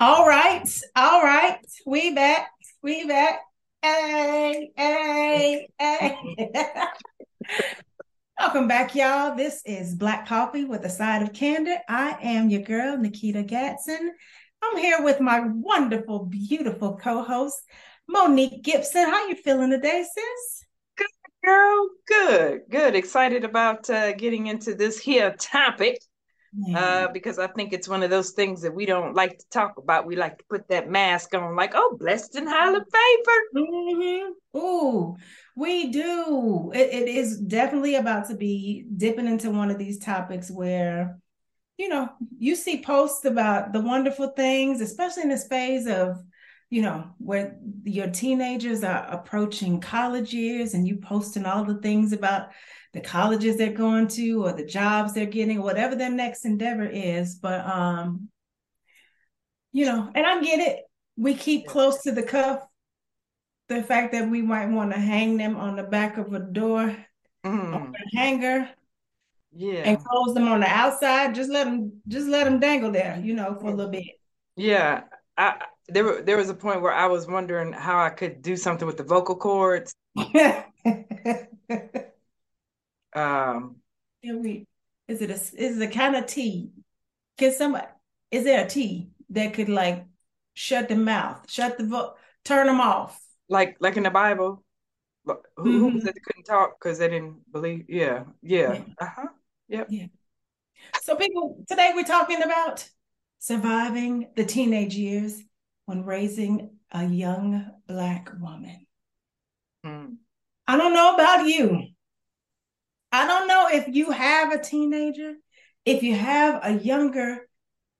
All right, all right. We back. We back. Hey, hey, hey. Welcome back, y'all. This is Black Coffee with a Side of Candor. I am your girl, Nikita Gatson. I'm here with my wonderful, beautiful co-host, Monique Gibson. How you feeling today, sis? Good, girl. Good, good. Excited about uh, getting into this here topic uh, because I think it's one of those things that we don't like to talk about. We like to put that mask on, like, oh, blessed and highly favored. Mm-hmm. Ooh, we do. It, it is definitely about to be dipping into one of these topics where, you know, you see posts about the wonderful things, especially in this phase of, you know, where your teenagers are approaching college years and you posting all the things about the colleges they're going to or the jobs they're getting, whatever their next endeavor is. But um, you know, and I get it. We keep close to the cuff the fact that we might want to hang them on the back of a door mm. on a hanger yeah and close them on the outside just let them just let them dangle there you know for a little bit yeah i there there was a point where i was wondering how i could do something with the vocal cords Um, we, is it a is it a kind of tea? Can somebody is there a tea that could like shut the mouth, shut the vo- turn them off? Like like in the Bible, who, mm-hmm. who said they couldn't talk because they didn't believe? Yeah, yeah, yeah. uh huh, yep. yeah. So people, today we're talking about surviving the teenage years when raising a young black woman. Mm. I don't know about you, I don't know if you have a teenager, if you have a younger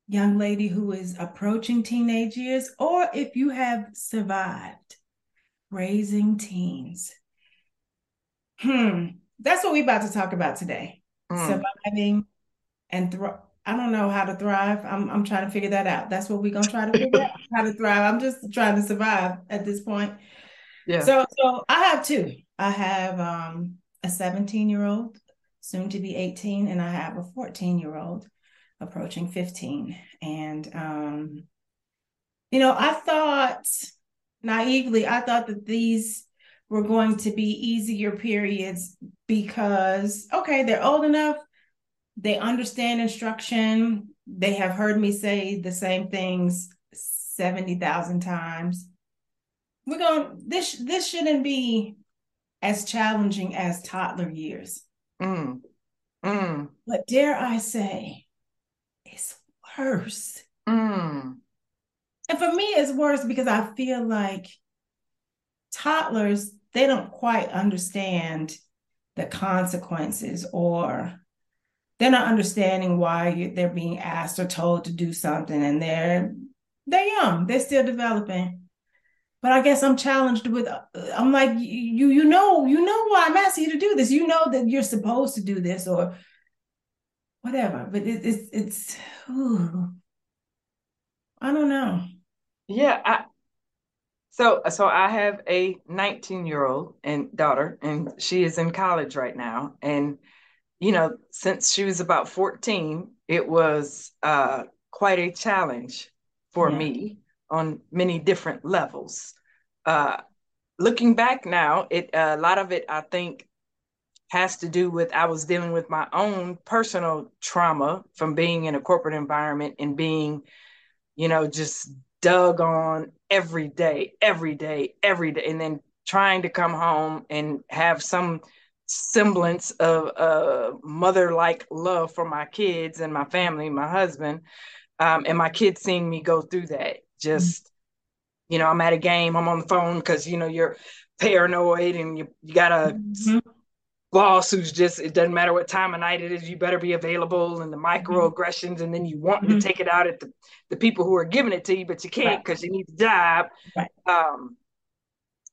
young lady who is approaching teenage years, or if you have survived raising teens. Hmm, that's what we're about to talk about today. Mm. Surviving and thrive. I don't know how to thrive. I'm I'm trying to figure that out. That's what we're gonna try to figure out how to thrive. I'm just trying to survive at this point. Yeah. So so I have two. I have um a 17 year old, soon to be 18, and I have a 14 year old approaching 15. And, um, you know, I thought naively, I thought that these were going to be easier periods because, okay, they're old enough, they understand instruction, they have heard me say the same things 70,000 times. We're going this this shouldn't be as challenging as toddler years. Mm. Mm. But dare I say, it's worse. Mm. And for me, it's worse because I feel like toddlers, they don't quite understand the consequences or they're not understanding why they're being asked or told to do something and they're they're young they're still developing but I guess I'm challenged with I'm like you you know you know why I'm asking you to do this. You know that you're supposed to do this or whatever. But it, it's it's ooh, I don't know. Yeah I so so I have a 19 year old and daughter and she is in college right now. And you know since she was about 14 it was uh quite a challenge for yeah. me on many different levels. Uh, looking back now, it uh, a lot of it I think has to do with I was dealing with my own personal trauma from being in a corporate environment and being, you know, just dug on every day, every day, every day, and then trying to come home and have some semblance of uh, mother-like love for my kids and my family, my husband, um, and my kids seeing me go through that just you know i'm at a game i'm on the phone because you know you're paranoid and you, you got a mm-hmm. boss who's just it doesn't matter what time of night it is you better be available and the mm-hmm. microaggressions and then you want mm-hmm. to take it out at the, the people who are giving it to you but you can't because right. you need the job right. um,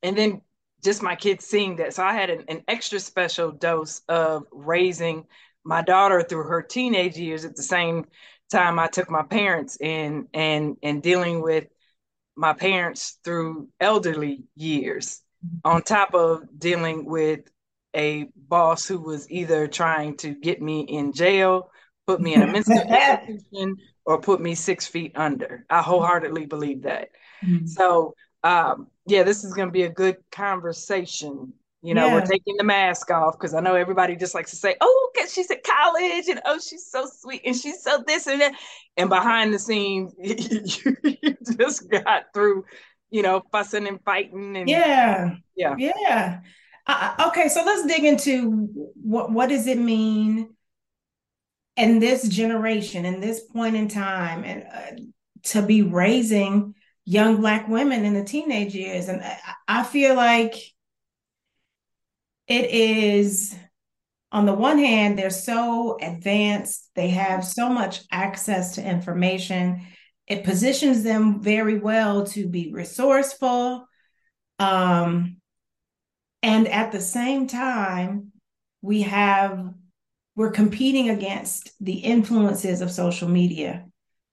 and then just my kids seeing that so i had an, an extra special dose of raising my daughter through her teenage years at the same time I took my parents in and and dealing with my parents through elderly years on top of dealing with a boss who was either trying to get me in jail, put me in a mental institution, or put me six feet under. I wholeheartedly believe that. Mm-hmm. So, um, yeah, this is going to be a good conversation. You know, yeah. we're taking the mask off because I know everybody just likes to say, "Oh, cause she's at college," and "Oh, she's so sweet," and she's so this and that. And behind the scenes, you, you just got through, you know, fussing and fighting and yeah, yeah, yeah. Uh, okay, so let's dig into what what does it mean in this generation, in this point in time, and uh, to be raising young black women in the teenage years, and I, I feel like it is on the one hand they're so advanced they have so much access to information. It positions them very well to be resourceful um, and at the same time we have we're competing against the influences of social media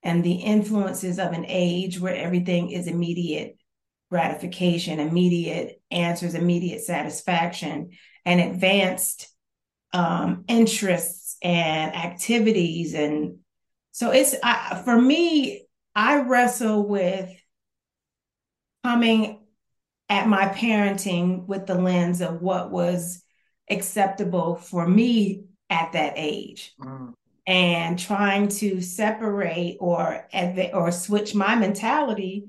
and the influences of an age where everything is immediate gratification, immediate answers, immediate satisfaction, and advanced um, interests and activities. And so it's I, for me, I wrestle with coming at my parenting with the lens of what was acceptable for me at that age. Mm. And trying to separate or or switch my mentality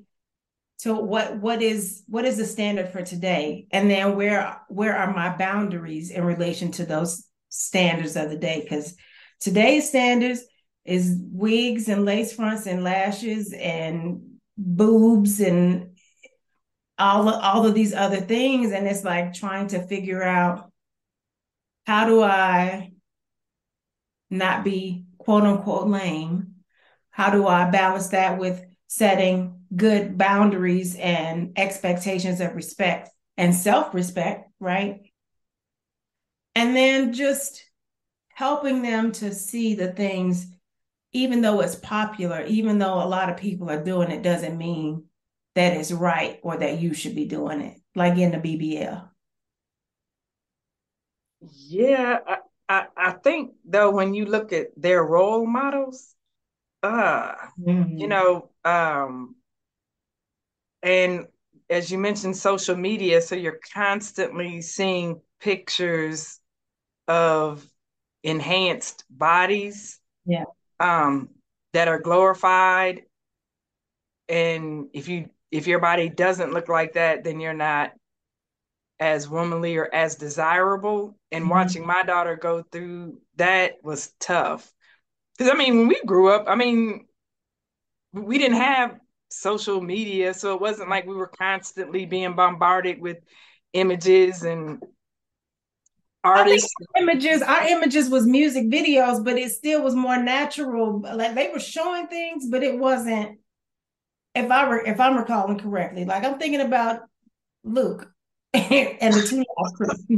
to what what is what is the standard for today? And then where where are my boundaries in relation to those standards of the day? Because today's standards is wigs and lace fronts and lashes and boobs and all of, all of these other things. And it's like trying to figure out how do i not be quote unquote lame? How do i balance that with setting good boundaries and expectations of respect and self respect, right? And then just helping them to see the things, even though it's popular, even though a lot of people are doing it, doesn't mean that it's right or that you should be doing it, like in the BBL. Yeah, I, I, I think though when you look at their role models, uh, mm-hmm. you know, um, and as you mentioned social media so you're constantly seeing pictures of enhanced bodies yeah. um that are glorified. And if you if your body doesn't look like that then you're not as womanly or as desirable. And mm-hmm. watching my daughter go through that was tough. Because i mean when we grew up i mean we didn't have social media. So it wasn't like we were constantly being bombarded with images and artists. images, our images was music videos, but it still was more natural. Like they were showing things, but it wasn't. If I were, if I'm recalling correctly, like I'm thinking about Luke and the two.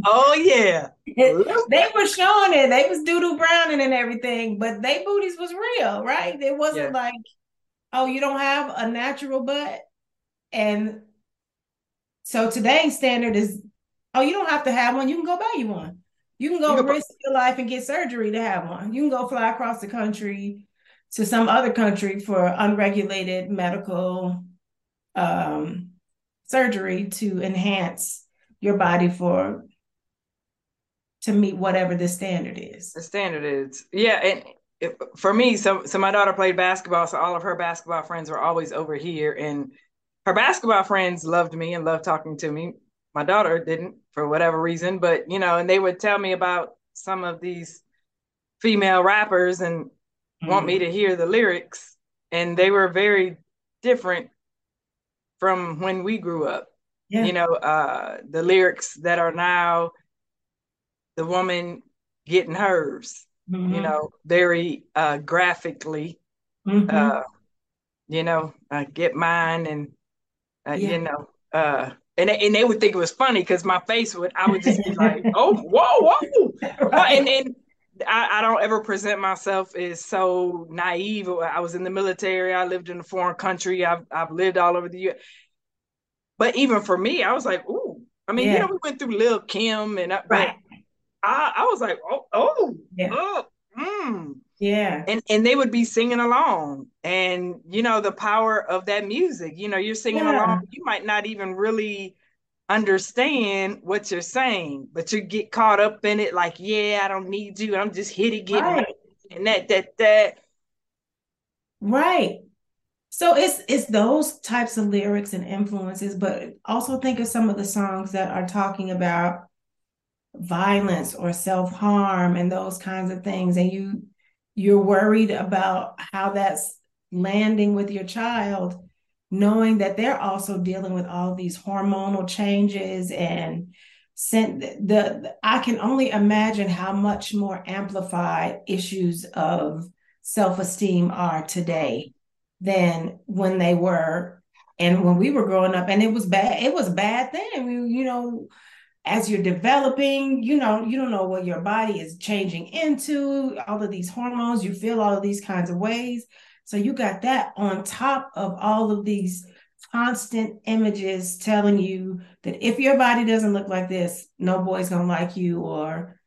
oh yeah, they were showing it. They was doodle browning and everything, but they booties was real, right? It wasn't yeah. like oh, you don't have a natural butt. And so today's standard is, oh, you don't have to have one. You can go buy you one. You can go you risk your life and get surgery to have one. You can go fly across the country to some other country for unregulated medical um, surgery to enhance your body for to meet whatever the standard is. The standard is, yeah, and for me, so so my daughter played basketball, so all of her basketball friends were always over here, and her basketball friends loved me and loved talking to me. My daughter didn't for whatever reason, but you know, and they would tell me about some of these female rappers and mm-hmm. want me to hear the lyrics, and they were very different from when we grew up. Yeah. You know, uh, the lyrics that are now the woman getting hers mm-hmm. you know, very uh, graphically, mm-hmm. uh, you know, uh, get mine and, uh, yeah. you know, uh, and, and they would think it was funny because my face would, I would just be like, oh, whoa, whoa. right. And then I, I, don't ever present myself as so naive. I was in the military. I lived in a foreign country. I've, I've lived all over the U.S. But even for me, I was like, ooh. I mean, yeah. you know, we went through Lil Kim and I, right. I, I was like, oh, oh, yeah. oh, mm. Yeah. And and they would be singing along. And you know, the power of that music. You know, you're singing yeah. along, you might not even really understand what you're saying, but you get caught up in it like, yeah, I don't need you. I'm just here to get right. and that that that. Right. So it's it's those types of lyrics and influences, but also think of some of the songs that are talking about violence or self-harm and those kinds of things. And you you're worried about how that's landing with your child knowing that they're also dealing with all these hormonal changes and sent the, the I can only imagine how much more amplified issues of self-esteem are today than when they were. And when we were growing up and it was bad it was bad then we, you know as you're developing, you know, you don't know what your body is changing into, all of these hormones, you feel all of these kinds of ways. So you got that on top of all of these constant images telling you that if your body doesn't look like this, no boy's gonna like you, or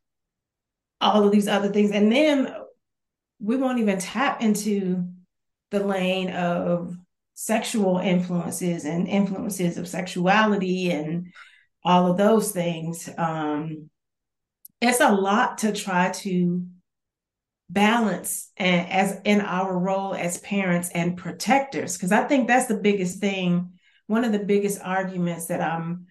all of these other things. And then we won't even tap into the lane of sexual influences and influences of sexuality and all of those things. Um, it's a lot to try to balance and as in our role as parents and protectors because i think that's the biggest thing one of the biggest arguments that i'm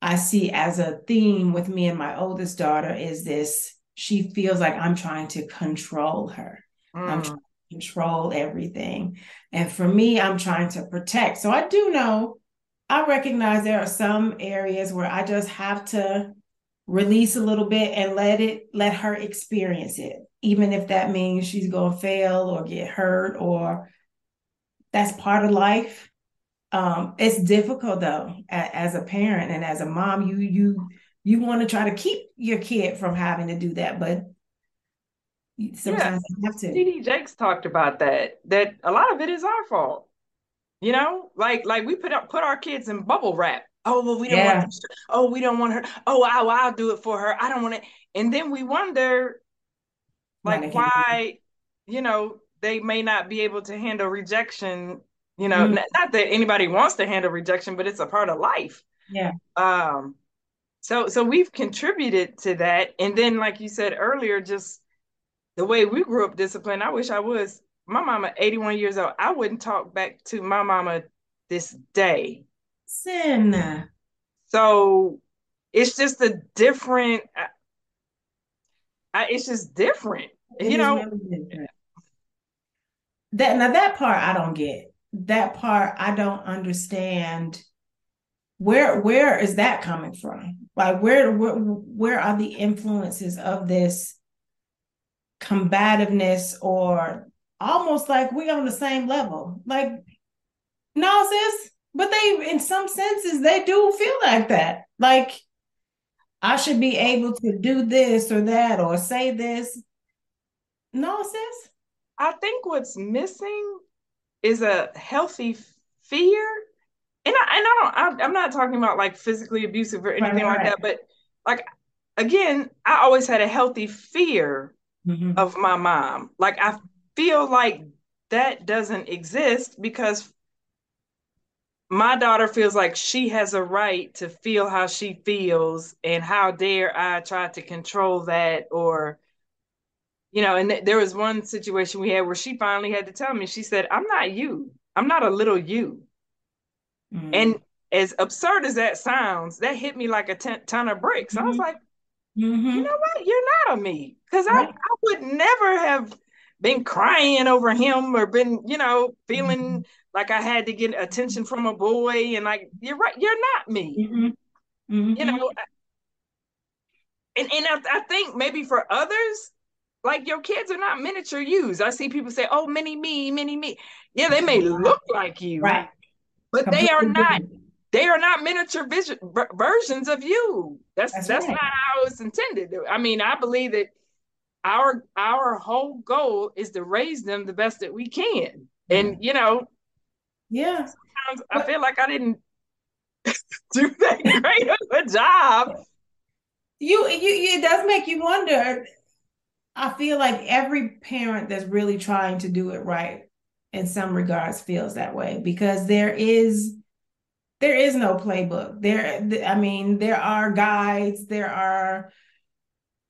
i see as a theme with me and my oldest daughter is this she feels like i'm trying to control her mm. i'm trying to control everything and for me i'm trying to protect so i do know I recognize there are some areas where I just have to release a little bit and let it let her experience it even if that means she's going to fail or get hurt or that's part of life. Um, it's difficult though as a parent and as a mom you you you want to try to keep your kid from having to do that but sometimes yeah. you have to. TD Jakes talked about that that a lot of it is our fault you know, like like we put up put our kids in bubble wrap. Oh well, we don't yeah. want. Her. Oh, we don't want her. Oh, I'll, I'll do it for her. I don't want it. And then we wonder, like, why, you know, they may not be able to handle rejection. You know, mm. not that anybody wants to handle rejection, but it's a part of life. Yeah. Um. So so we've contributed to that, and then like you said earlier, just the way we grew up disciplined. I wish I was my mama 81 years old i wouldn't talk back to my mama this day. Sin. So it's just a different I, it's just different it you know? really different. that now that part i don't get. That part i don't understand. Where where is that coming from? Like where where, where are the influences of this combativeness or almost like we on the same level. Like, no, sis, but they, in some senses, they do feel like that. Like, I should be able to do this or that or say this. No, sis. I think what's missing is a healthy fear. And I, and I don't, I, am not talking about like physically abusive or anything right, like that, but like, again, I always had a healthy fear mm-hmm. of my mom. Like, I feel like that doesn't exist because my daughter feels like she has a right to feel how she feels and how dare i try to control that or you know and th- there was one situation we had where she finally had to tell me she said i'm not you i'm not a little you mm-hmm. and as absurd as that sounds that hit me like a ton of bricks mm-hmm. i was mm-hmm. like mm-hmm. you know what you're not a me because right. I, I would never have been crying over him or been, you know, feeling mm-hmm. like I had to get attention from a boy. And like, you're right, you're not me. Mm-hmm. Mm-hmm. You know, and, and I, I, think maybe for others, like your kids are not miniature yous. I see people say, oh, mini me, mini me. Yeah, they may look like you. Right. But Completely they are not they are not miniature vision, versions of you. That's that's, that's right. not how it's intended. I mean, I believe that our our whole goal is to raise them the best that we can. And you know, yeah. Sometimes I feel like I didn't do that great of a job. You you it does make you wonder I feel like every parent that's really trying to do it right in some regards feels that way because there is there is no playbook. There I mean there are guides, there are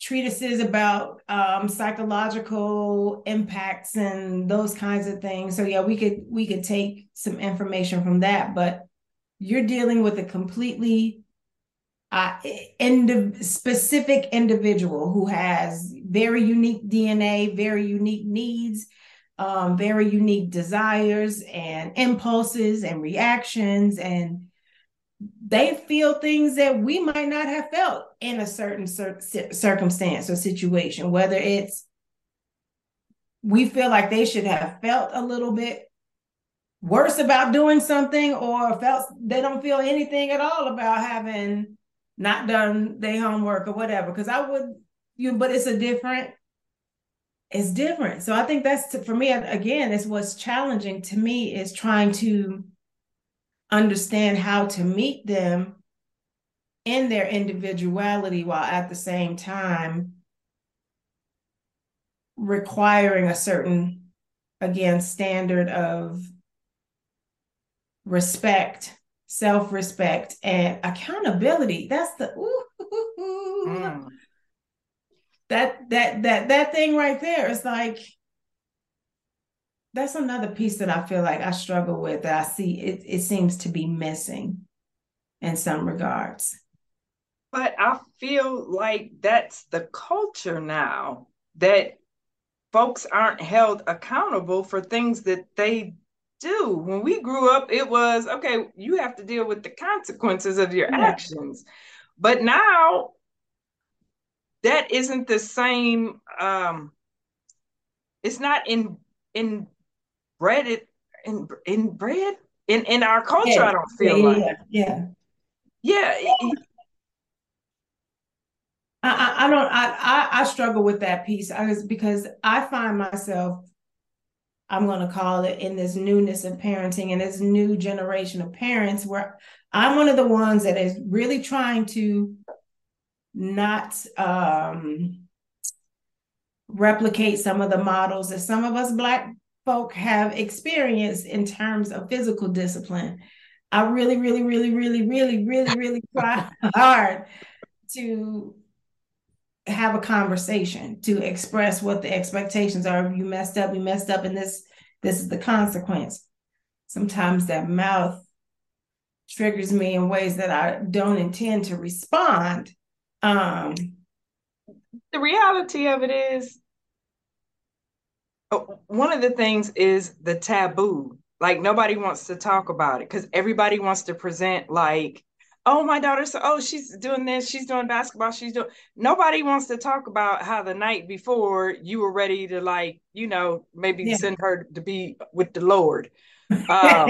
treatises about um, psychological impacts and those kinds of things. So yeah, we could we could take some information from that, but you're dealing with a completely uh, specific individual who has very unique DNA, very unique needs, um, very unique desires and impulses and reactions and they feel things that we might not have felt in a certain cir- circumstance or situation, whether it's we feel like they should have felt a little bit worse about doing something or felt they don't feel anything at all about having not done their homework or whatever. Because I would, you, but it's a different, it's different. So I think that's for me again, is what's challenging to me is trying to understand how to meet them in their individuality while at the same time requiring a certain again standard of respect self-respect and accountability that's the ooh, mm. that that that that thing right there is like that's another piece that I feel like I struggle with that I see it, it seems to be missing in some regards. But I feel like that's the culture now that folks aren't held accountable for things that they do. When we grew up, it was okay, you have to deal with the consequences of your yeah. actions. But now that isn't the same um it's not in in bread it in in bread in in our culture. Yeah. I don't feel yeah, like yeah yeah. yeah. I, I don't I, I struggle with that piece I was because I find myself I'm going to call it in this newness of parenting and this new generation of parents where I'm one of the ones that is really trying to not um, replicate some of the models that some of us black folk have experienced in terms of physical discipline. I really, really, really, really, really, really, really try hard to have a conversation to express what the expectations are. If you messed up, you messed up, and this this is the consequence. Sometimes that mouth triggers me in ways that I don't intend to respond. Um, the reality of it is one of the things is the taboo. Like nobody wants to talk about it because everybody wants to present like, oh, my daughter's oh, she's doing this, she's doing basketball, she's doing nobody wants to talk about how the night before you were ready to like, you know, maybe yeah. send her to be with the Lord. Um,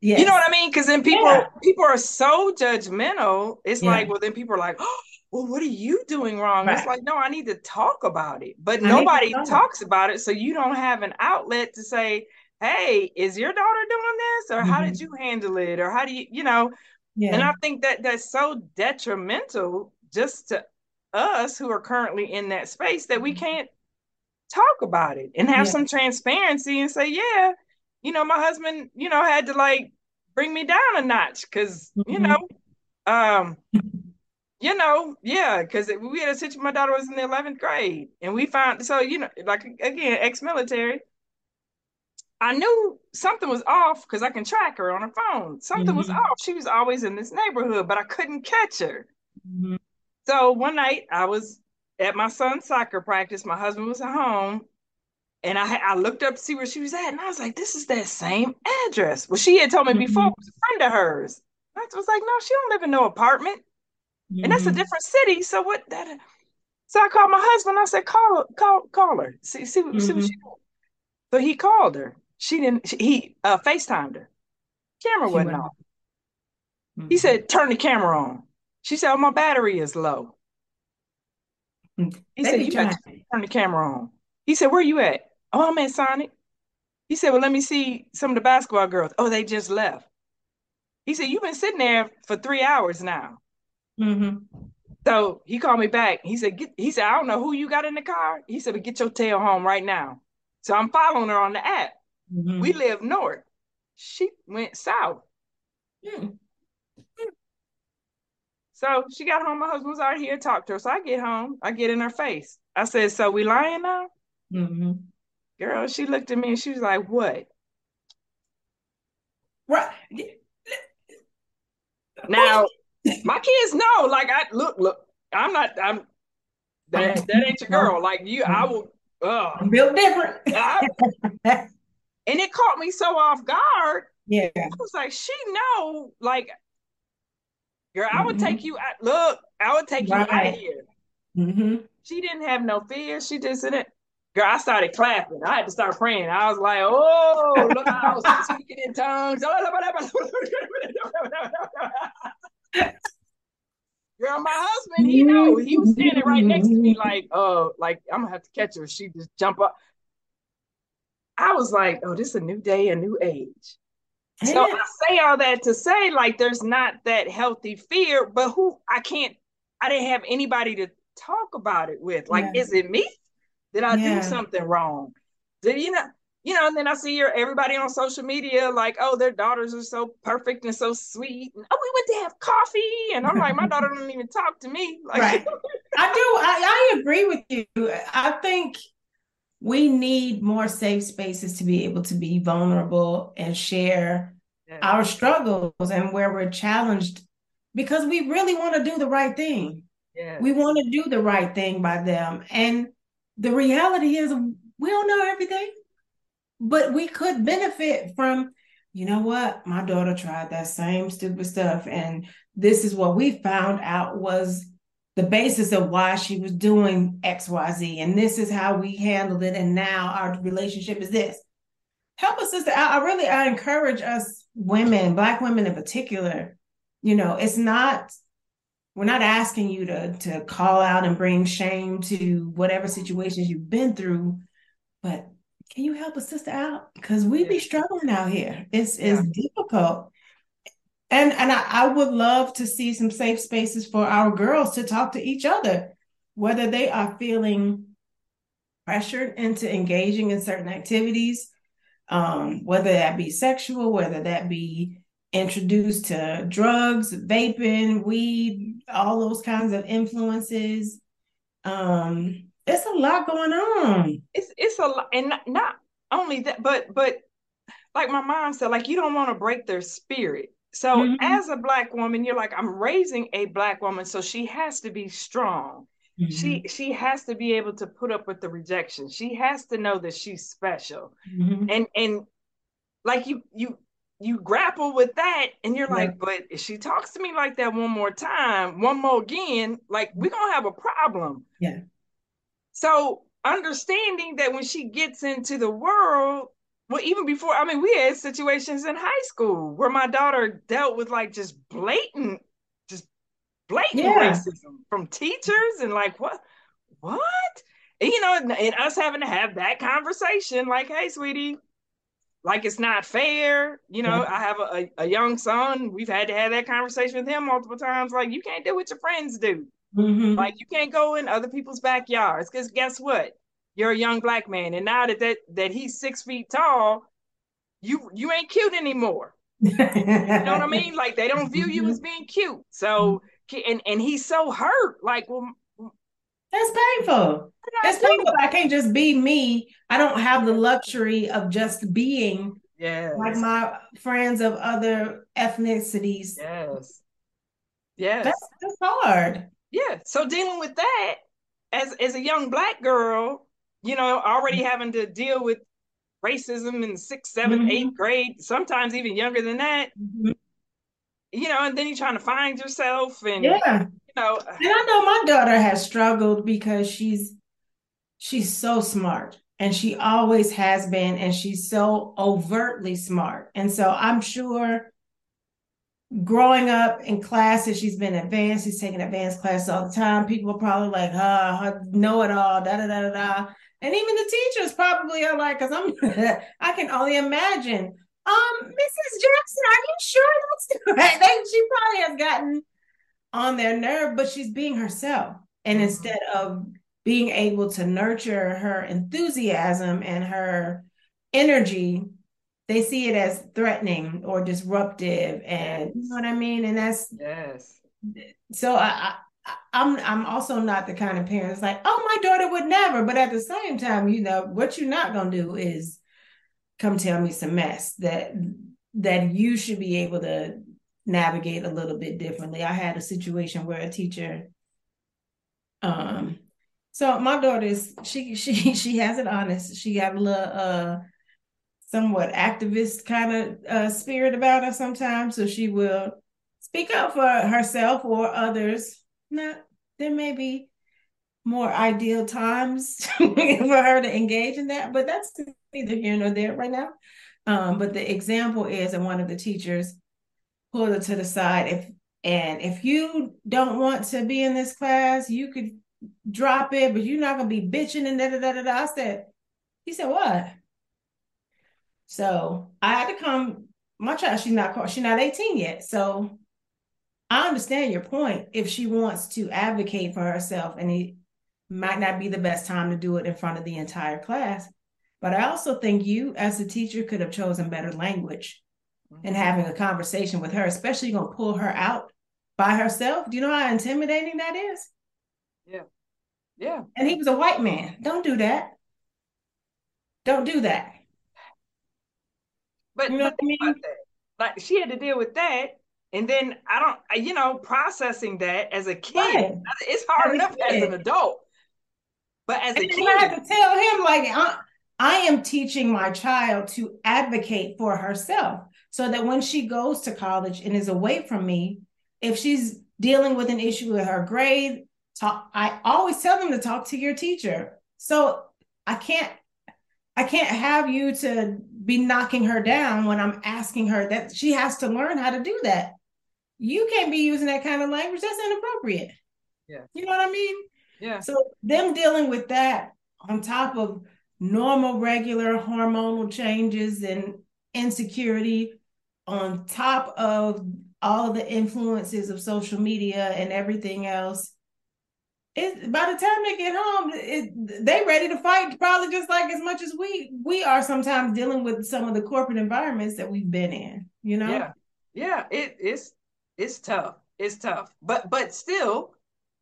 yes. You know what I mean? Because then people yeah. people are so judgmental. It's yeah. like, well, then people are like, oh, well, what are you doing wrong? Right. It's like, no, I need to talk about it. But I nobody talks about it. So you don't have an outlet to say, hey, is your daughter doing this? Or mm-hmm. how did mm-hmm. you handle it? Or how do you, you know? Yeah. And I think that that's so detrimental just to us who are currently in that space that we mm-hmm. can't talk about it and have yeah. some transparency and say, yeah, you know, my husband, you know, had to like bring me down a notch because, mm-hmm. you know, um, you know, yeah, because we had a situation. My daughter was in the eleventh grade, and we found so you know, like again, ex-military. I knew something was off because I can track her on her phone. Something mm-hmm. was off. She was always in this neighborhood, but I couldn't catch her. Mm-hmm. So one night I was at my son's soccer practice. My husband was at home, and I I looked up to see where she was at, and I was like, "This is that same address." Well, she had told me mm-hmm. before it was a friend of hers. I was like, "No, she don't live in no apartment." Mm-hmm. And that's a mm-hmm. different city. So what that so I called my husband. I said, call call call her. See, see, mm-hmm. see what mm-hmm. she doing. So he called her. She didn't she, he uh FaceTimed her. Camera she wasn't on. Mm-hmm. He said, turn the camera on. She said, Oh, my battery is low. Mm-hmm. He they said, You got to turn the camera on. He said, Where are you at? Oh, I'm at Sonic. He said, Well, let me see some of the basketball girls. Oh, they just left. He said, You've been sitting there for three hours now. Mm-hmm. So he called me back. He said, get, he said, I don't know who you got in the car. He said, but get your tail home right now. So I'm following her on the app. Mm-hmm. We live north. She went south. Hmm. So she got home. My husband was out here, talked to her. So I get home. I get in her face. I said, So we lying now? Mm-hmm. Girl, she looked at me and she was like, What? Right. Now, my kids know, like I look, look, I'm not, I'm that, that ain't your girl. Like you, I will uh I'm built different. I, and it caught me so off guard. Yeah. I was like, she know, like, girl, I would mm-hmm. take you out. Look, I would take right. you out of here. Mm-hmm. She didn't have no fear. She just didn't. Girl, I started clapping. I had to start praying. I was like, oh, look, I was speaking in tongues. Girl, my husband, he know he was standing right next to me, like, oh, uh, like I'm gonna have to catch her. She just jump up. I was like, oh, this is a new day, a new age. So I say all that to say, like, there's not that healthy fear, but who I can't, I didn't have anybody to talk about it with. Like, yeah. is it me? Did I yeah. do something wrong? Did you know? You know, and then I see your everybody on social media like, oh, their daughters are so perfect and so sweet. And, oh, we went to have coffee, and I'm like, my daughter don't even talk to me. Like, right. I do. I, I agree with you. I think we need more safe spaces to be able to be vulnerable and share yeah. our struggles and where we're challenged because we really want to do the right thing. Yeah. We want to do the right thing by them. And the reality is we don't know everything but we could benefit from you know what? My daughter tried that same stupid stuff and this is what we found out was the basis of why she was doing xyz and this is how we handled it and now our relationship is this. Help us sister. I, I really i encourage us women black women in particular you know it's not we're not asking you to to call out and bring shame to whatever situations you've been through but can you help a sister out? Because we be struggling out here. It's yeah. it's difficult. And and I, I would love to see some safe spaces for our girls to talk to each other, whether they are feeling pressured into engaging in certain activities, um, whether that be sexual, whether that be introduced to drugs, vaping, weed, all those kinds of influences. Um, it's a lot going on. It's it's a lot, and not, not only that, but but like my mom said, like you don't want to break their spirit. So mm-hmm. as a black woman, you're like, I'm raising a black woman, so she has to be strong. Mm-hmm. She she has to be able to put up with the rejection. She has to know that she's special. Mm-hmm. And and like you you you grapple with that and you're like, but if she talks to me like that one more time, one more again, like we're gonna have a problem. Yeah. So understanding that when she gets into the world, well, even before, I mean, we had situations in high school where my daughter dealt with like just blatant, just blatant yeah. racism from teachers and like what, what? And, you know, and, and us having to have that conversation, like, hey, sweetie, like it's not fair. You know. I have a, a, young son. We've had to have that conversation with him multiple times. Like, you can't do what your friends do. Mm-hmm. Like you can't go in other people's backyards because guess what? You're a young black man, and now that that, that he's six feet tall, you you ain't cute anymore. you know what I mean? Like they don't view you as being cute. So and and he's so hurt. Like well. That's painful. That's painful. I can't just be me. I don't have the luxury of just being yes. like my friends of other ethnicities. Yes. Yes. That's, that's hard yeah so dealing with that as as a young black girl you know already mm-hmm. having to deal with racism in sixth seventh mm-hmm. eighth grade sometimes even younger than that mm-hmm. you know and then you're trying to find yourself and yeah you know and i know my daughter has struggled because she's she's so smart and she always has been and she's so overtly smart and so i'm sure growing up in classes, she's been advanced. She's taking advanced classes all the time. People are probably like, huh, know it all, da da da da da. And even the teachers probably are like, because I'm, I can only imagine. Um, Mrs. Jackson, are you sure that's correct? she probably has gotten on their nerve, but she's being herself. And mm-hmm. instead of being able to nurture her enthusiasm and her energy, they see it as threatening or disruptive. And you know what I mean? And that's yes. So I, I I'm I'm also not the kind of parents like, oh, my daughter would never. But at the same time, you know, what you're not gonna do is come tell me some mess that that you should be able to navigate a little bit differently. I had a situation where a teacher um so my daughter is she she she has it honest. She got a little uh somewhat activist kind of uh spirit about her sometimes. So she will speak up for herself or others. Not there may be more ideal times for her to engage in that, but that's neither here nor there right now. Um, but the example is, and one of the teachers pulled her to the side. If and if you don't want to be in this class, you could drop it, but you're not gonna be bitching and da da da. da. I said, he said, what? So I had to come. My child, she's not she's not 18 yet. So I understand your point. If she wants to advocate for herself, and it might not be the best time to do it in front of the entire class. But I also think you, as a teacher, could have chosen better language mm-hmm. and having a conversation with her, especially going to pull her out by herself. Do you know how intimidating that is? Yeah. Yeah. And he was a white man. Don't do that. Don't do that. But, you know but I mean? like she had to deal with that. And then I don't, you know, processing that as a kid, right. it's hard as enough as an adult. But as and a kid, I had to tell him like, uh, I am teaching my child to advocate for herself so that when she goes to college and is away from me, if she's dealing with an issue with her grade, talk I always tell them to talk to your teacher. So I can't I can't have you to be knocking her down when I'm asking her that she has to learn how to do that. You can't be using that kind of language. That's inappropriate. Yeah. You know what I mean? Yeah. So them dealing with that on top of normal, regular hormonal changes and insecurity, on top of all of the influences of social media and everything else. It, by the time they get home, it, they ready to fight probably just like as much as we we are sometimes dealing with some of the corporate environments that we've been in. You know, yeah, yeah, it, it's it's tough. It's tough, but but still,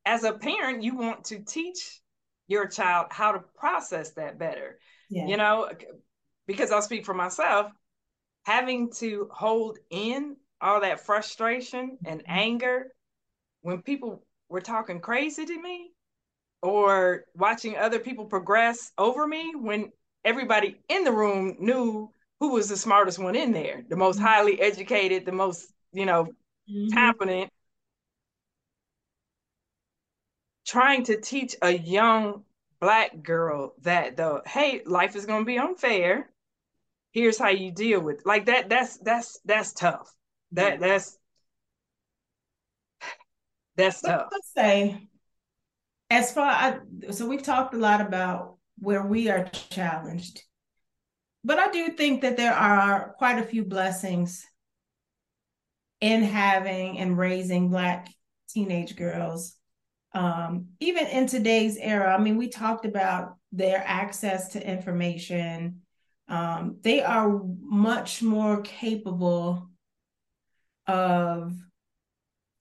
as a parent, you want to teach your child how to process that better. Yeah. You know, because I'll speak for myself, having to hold in all that frustration and mm-hmm. anger when people were talking crazy to me or watching other people progress over me when everybody in the room knew who was the smartest one in there, the most mm-hmm. highly educated, the most, you know, mm-hmm. competent. Trying to teach a young black girl that the hey life is going to be unfair here's how you deal with it. like that that's that's that's tough that that's that's tough let's say as far I, so we've talked a lot about where we are challenged but i do think that there are quite a few blessings in having and raising black teenage girls um, even in today's era, I mean, we talked about their access to information. Um, they are much more capable of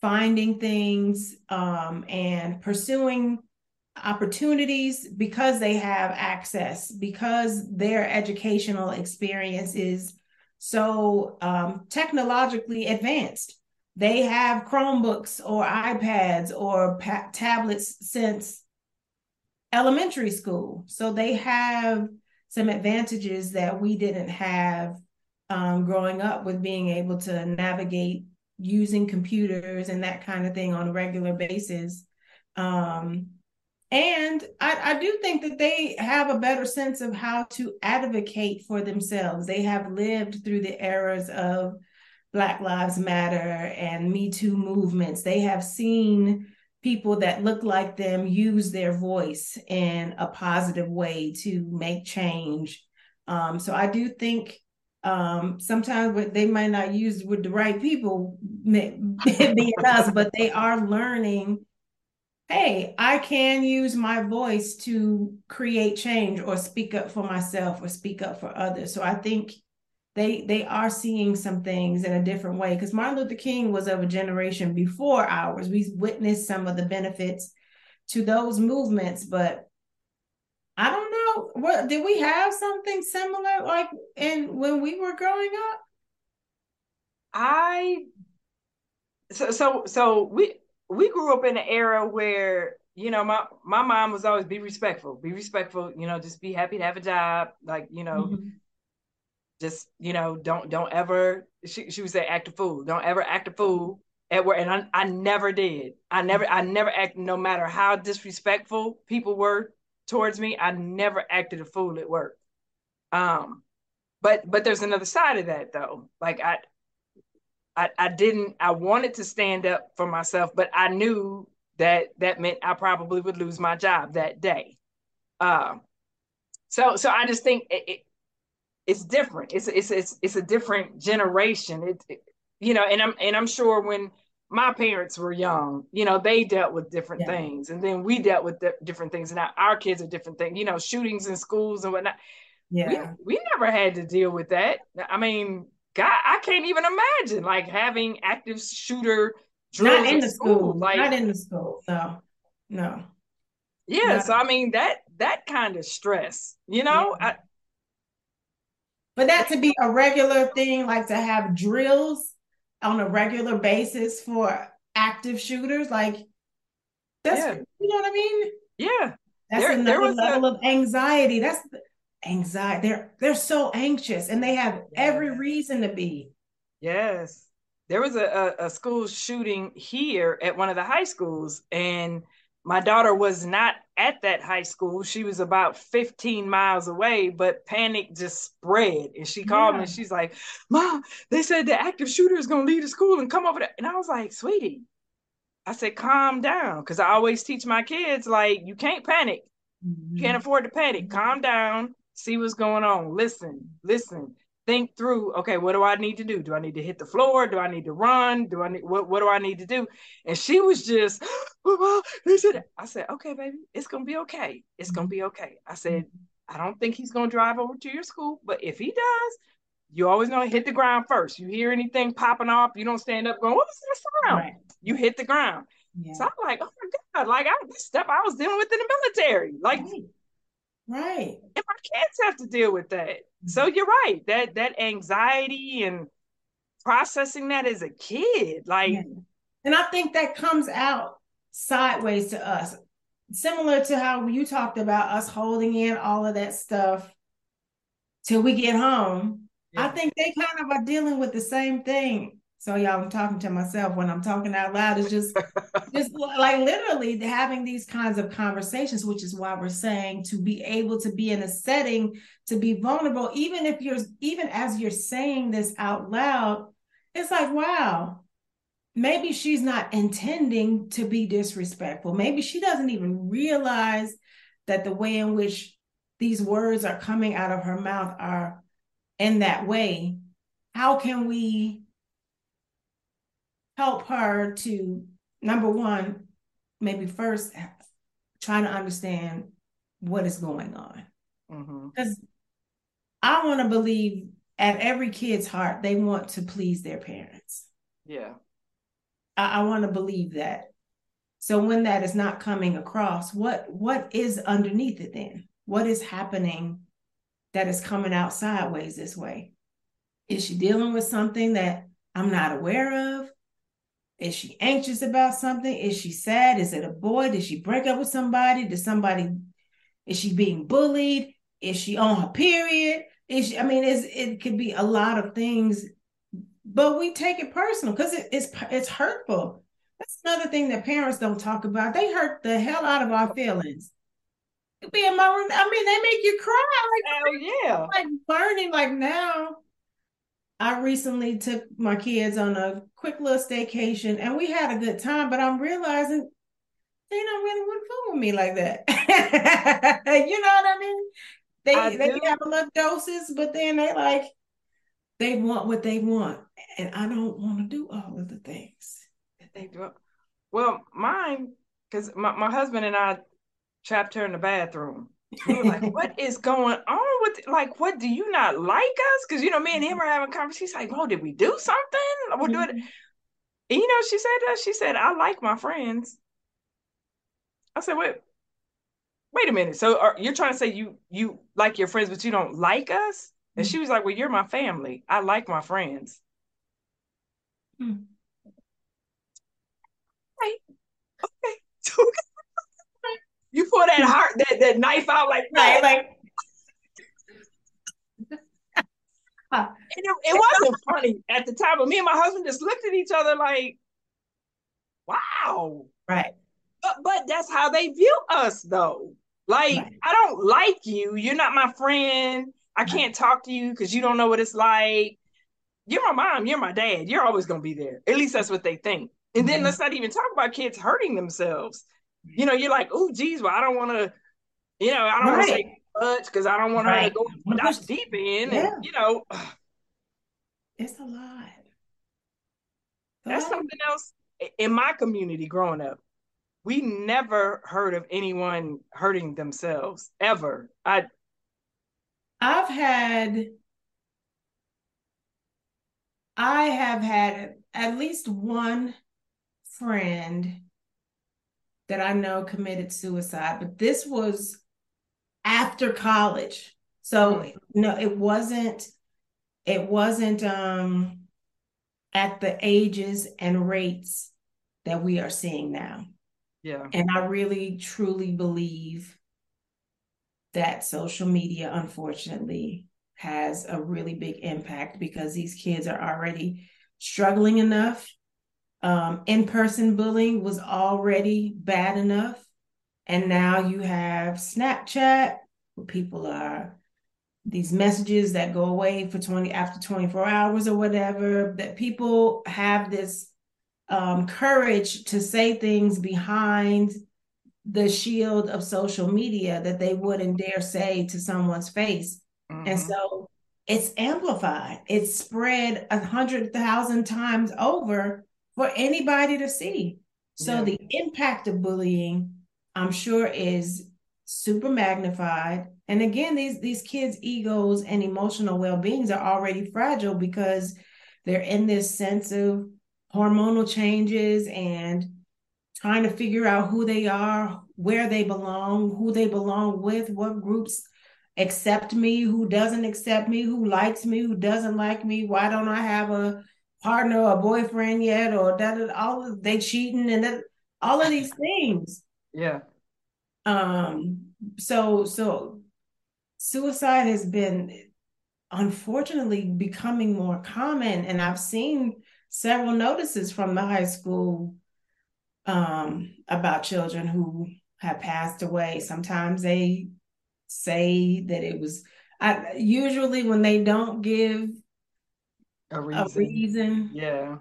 finding things um, and pursuing opportunities because they have access, because their educational experience is so um, technologically advanced they have Chromebooks or iPads or pa- tablets since elementary school. So they have some advantages that we didn't have um, growing up with being able to navigate using computers and that kind of thing on a regular basis. Um, and I, I, do think that they have a better sense of how to advocate for themselves. They have lived through the eras of Black Lives Matter and Me Too movements, they have seen people that look like them use their voice in a positive way to make change. Um, so I do think Um, sometimes what they might not use with the right people being us, but they are learning. Hey, I can use my voice to create change or speak up for myself or speak up for others. So I think they they are seeing some things in a different way because Martin Luther King was of a generation before ours. We witnessed some of the benefits to those movements, but I don't. What did we have something similar like in when we were growing up? I so so so we we grew up in an era where you know my my mom was always be respectful, be respectful. You know, just be happy to have a job. Like you know, mm-hmm. just you know, don't don't ever. She she would say act a fool. Don't ever act a fool at work, and I I never did. I never I never act. No matter how disrespectful people were towards me, I never acted a fool at work. Um, but but there's another side of that though. Like I I, I didn't I wanted to stand up for myself, but I knew that that meant I probably would lose my job that day. Uh, so so I just think it, it, it's different. It's it's it's it's a different generation. It, it, you know, and I'm and I'm sure when my parents were young, you know, they dealt with different yeah. things, and then we dealt with different things, and now our kids are different things. You know, shootings in schools and whatnot. Yeah, we, we never had to deal with that. I mean, God, I can't even imagine like having active shooter drills. not in the school, school. Like, not in the school. No, no. Yeah, no. so I mean that that kind of stress, you know. Yeah. I, but that to be a regular thing, like to have drills on a regular basis for active shooters, like that's yeah. you know what I mean? Yeah. That's there, another there level a, of anxiety. That's anxiety. They're they're so anxious and they have every reason to be. Yes. There was a, a, a school shooting here at one of the high schools, and my daughter was not at that high school. She was about 15 miles away, but panic just spread. And she called yeah. me and she's like, Mom, they said the active shooter is going to leave the school and come over there. And I was like, Sweetie, I said, calm down. Because I always teach my kids, like, you can't panic. Mm-hmm. You can't afford to panic. Calm down see what's going on, listen, listen, think through, okay, what do I need to do? Do I need to hit the floor? Do I need to run? Do I need what what do I need to do? And she was just, I said, okay, baby, it's gonna be okay. It's gonna be okay. I said, I don't think he's gonna drive over to your school, but if he does, you always know to hit the ground first. You hear anything popping off, you don't stand up going, what was that sound? Right. You hit the ground. Yeah. So I'm like, oh my God, like I this stuff I was dealing with in the military. Like right. Right. And my kids have to deal with that. So mm-hmm. you're right. That that anxiety and processing that as a kid, like yeah. and I think that comes out sideways to us. Similar to how you talked about us holding in all of that stuff till we get home. Yeah. I think they kind of are dealing with the same thing so y'all, I'm talking to myself when I'm talking out loud. It's just, just like literally having these kinds of conversations, which is why we're saying to be able to be in a setting to be vulnerable, even if you're, even as you're saying this out loud, it's like, wow, maybe she's not intending to be disrespectful. Maybe she doesn't even realize that the way in which these words are coming out of her mouth are in that way. How can we help her to number one, maybe first try to understand what is going on. Because mm-hmm. I want to believe at every kid's heart, they want to please their parents. Yeah. I, I want to believe that. So when that is not coming across, what what is underneath it then? What is happening that is coming out sideways this way? Is she dealing with something that I'm not aware of? Is she anxious about something? Is she sad? Is it a boy? Did she break up with somebody? Did somebody, is she being bullied? Is she on her period? Is she, I mean, it's, it could be a lot of things, but we take it personal because it, it's it's hurtful. That's another thing that parents don't talk about. They hurt the hell out of our feelings. Be in my room. I mean, they make you cry. Like, hell yeah. Like burning. Like now, I recently took my kids on a quick little staycation and we had a good time, but I'm realizing they don't really want to fool with me like that. you know what I mean? They I they do. have enough doses, but then they like, they want what they want, and I don't want to do all of the things that they do. Well, mine, because my, my husband and I trapped her in the bathroom. Like, what is going on with like what do you not like us? Because you know, me and him mm-hmm. are having conversation. She's like, "Well, did we do something? We're doing it. And, you know, she said that. She said, I like my friends. I said, wait, wait a minute. So are, you're trying to say you you like your friends, but you don't like us? And mm-hmm. she was like, Well, you're my family. I like my friends. Hmm. Right. Okay. you pull that heart, that, that knife out like right, like and it, it wasn't funny at the time, but me and my husband just looked at each other like, wow. Right. But but that's how they view us though. Like, right. I don't like you. You're not my friend. I can't talk to you because you don't know what it's like. You're my mom, you're my dad. You're always gonna be there. At least that's what they think. And then mm-hmm. let's not even talk about kids hurting themselves. You know, you're like, oh geez, well, I don't want to, you know, I don't right. want to say much because I don't want right. her to go that deep in. Yeah. And, you know, it's a lot. That's something else in my community growing up we never heard of anyone hurting themselves ever. I I've had I have had at least one friend that I know committed suicide, but this was after college. So mm. no, it wasn't it wasn't um at the ages and rates that we are seeing now. Yeah. And I really truly believe that social media, unfortunately, has a really big impact because these kids are already struggling enough. Um, in person bullying was already bad enough. And now you have Snapchat, where people are these messages that go away for 20 after 24 hours or whatever, that people have this um, courage to say things behind the shield of social media that they wouldn't dare say to someone's face. Mm-hmm. And so it's amplified, it's spread a hundred thousand times over for anybody to see. So yeah. the impact of bullying, I'm sure, is super magnified. And again, these these kids' egos and emotional well-beings are already fragile because they're in this sense of hormonal changes and trying to figure out who they are, where they belong, who they belong with, what groups accept me, who doesn't accept me, who likes me, who doesn't like me, why don't I have a partner or boyfriend yet, or that all of, they cheating and that all of these things. Yeah. Um. So so suicide has been unfortunately becoming more common, and I've seen several notices from the high school um, about children who have passed away. Sometimes they say that it was. I, usually, when they don't give a reason, a reason yeah,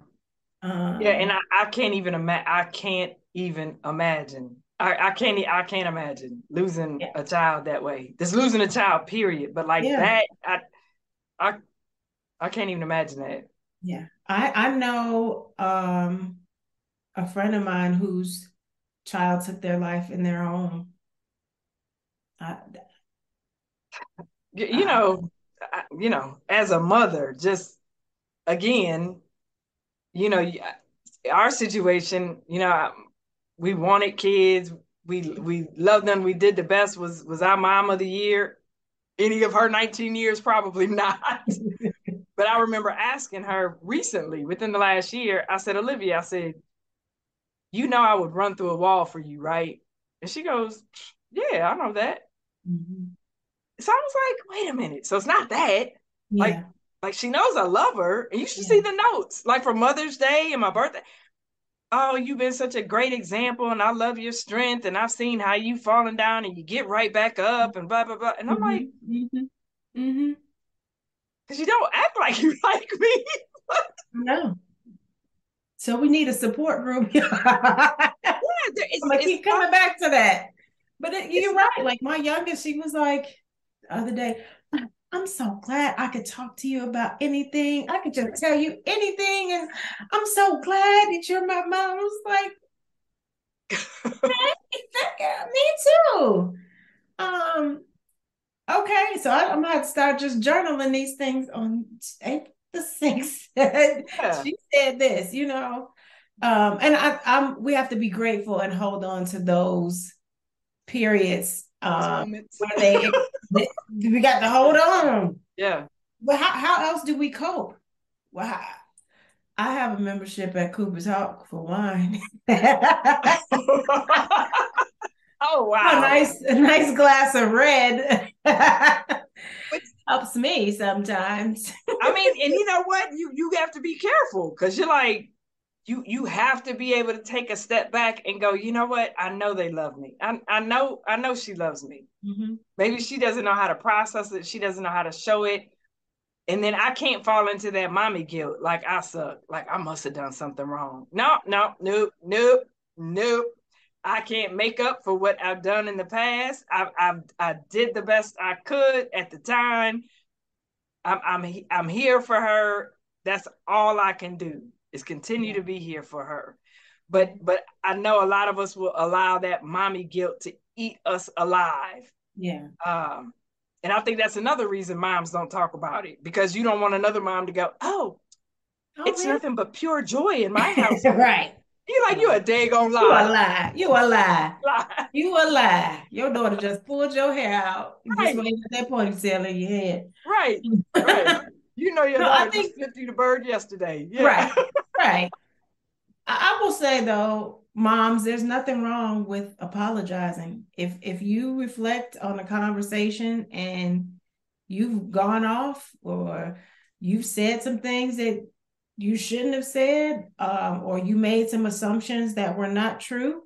um, yeah, and I, I can't even imagine. I can't even imagine. I, I can't. I can't imagine losing yeah. a child that way. Just losing a child, period. But like yeah. that, I, I, I can't even imagine that. Yeah. I I know um a friend of mine whose child took their life in their home. I, you know, I, you know, as a mother, just again, you know, our situation, you know, we wanted kids, we we loved them, we did the best. Was was our mom of the year? Any of her 19 years? Probably not. But I remember asking her recently, within the last year, I said, Olivia, I said, you know, I would run through a wall for you, right? And she goes, yeah, I know that. Mm-hmm. So I was like, wait a minute. So it's not that. Yeah. Like, like she knows I love her. And you should yeah. see the notes, like for Mother's Day and my birthday. Oh, you've been such a great example, and I love your strength, and I've seen how you've fallen down and you get right back up, and blah blah blah. And I'm mm-hmm. like, mm-hmm. mm-hmm because you don't act like you like me. no. So we need a support group. yeah, I'm gonna keep coming back to that. But it, you're right. Like my youngest, she was like the other day, I'm so glad I could talk to you about anything. I could just tell you anything. And I'm so glad that you're my mom. I was like, hey, me too. Um, okay, so I, am gonna have to start just journaling these things on April the 6th. yeah. She said this, you know. Um, and I, I'm we have to be grateful and hold on to those periods um, where they, we got to hold on. Yeah. But how, how else do we cope? Well, I have a membership at Cooper's Hawk for wine. oh wow! A nice, a nice glass of red Which, helps me sometimes. I mean, and you know what? You you have to be careful because you're like, you you have to be able to take a step back and go you know what? I know they love me. I, I know i know she loves me. Mm-hmm. maybe she doesn't know how to process it. She doesn't know how to show it. And then i can't fall into that mommy guilt. Like i suck. Like i must have done something wrong. No no nope nope nope. I can't make up for what i've done in the past. I i i did the best i could at the time. I'm i'm i'm here for her. That's all i can do is continue yeah. to be here for her. But but I know a lot of us will allow that mommy guilt to eat us alive. Yeah. Um, and I think that's another reason moms don't talk about it because you don't want another mom to go, oh, oh it's nothing but pure joy in my house. right. You like you a daggone lie. You a lie. You a lie. lie. You a lie. Your daughter just pulled your hair out. Right. Just that ponytail in your head. Right. Right. You know your no, daughter think, just flipped you the bird yesterday. Yeah. Right, right. I, will say though, moms, there's nothing wrong with apologizing. If if you reflect on a conversation and you've gone off or you've said some things that you shouldn't have said, um, or you made some assumptions that were not true,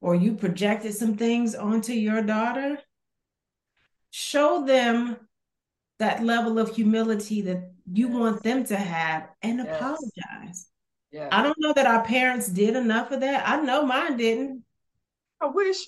or you projected some things onto your daughter, show them that level of humility that you want them to have and yes. apologize. Yeah. I don't know that our parents did enough of that. I know mine didn't. I wish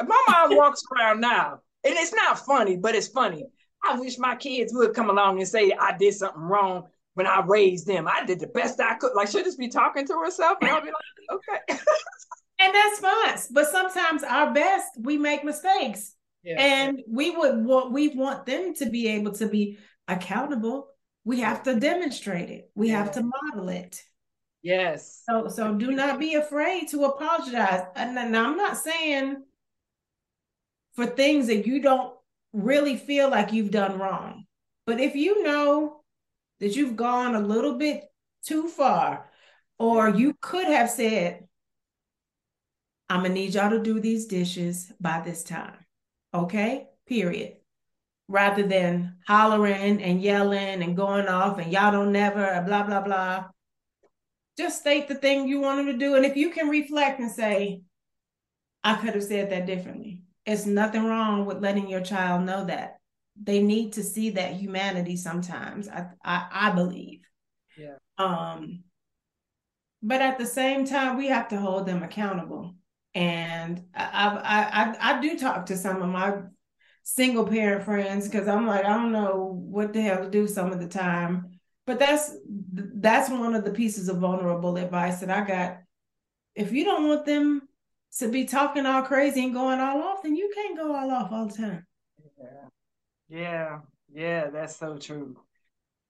my mom walks around now, and it's not funny, but it's funny. I wish my kids would come along and say I did something wrong when I raised them. I did the best I could. Like she'll just be talking to herself, and I'll be like, okay. and that's fine. But sometimes our best, we make mistakes. Yeah. And we would want we want them to be able to be accountable we have to demonstrate it we have to model it yes. So so do not be afraid to apologize. And i'm not saying for things that you don't really feel like you've done wrong. But if you know that you've gone a little bit too far or you could have said i'm gonna need y'all to do these dishes by this time okay? Period. Rather than hollering and yelling and going off and y'all don't never blah blah blah just state the thing you want them to do. And if you can reflect and say i could have said that differently it's nothing wrong with letting your child know that. They need to see that humanity sometimes i i, I believe. Yeah. Um but at the same time we have to hold them accountable. And I, I I I do talk to some of my single parent friends because I'm like, I don't know what the hell to do some of the time. But that's that's one of the pieces of vulnerable advice that I got. If you don't want them to be talking all crazy and going all off, then you can't go all off all the time. Yeah. Yeah. Yeah, that's so true.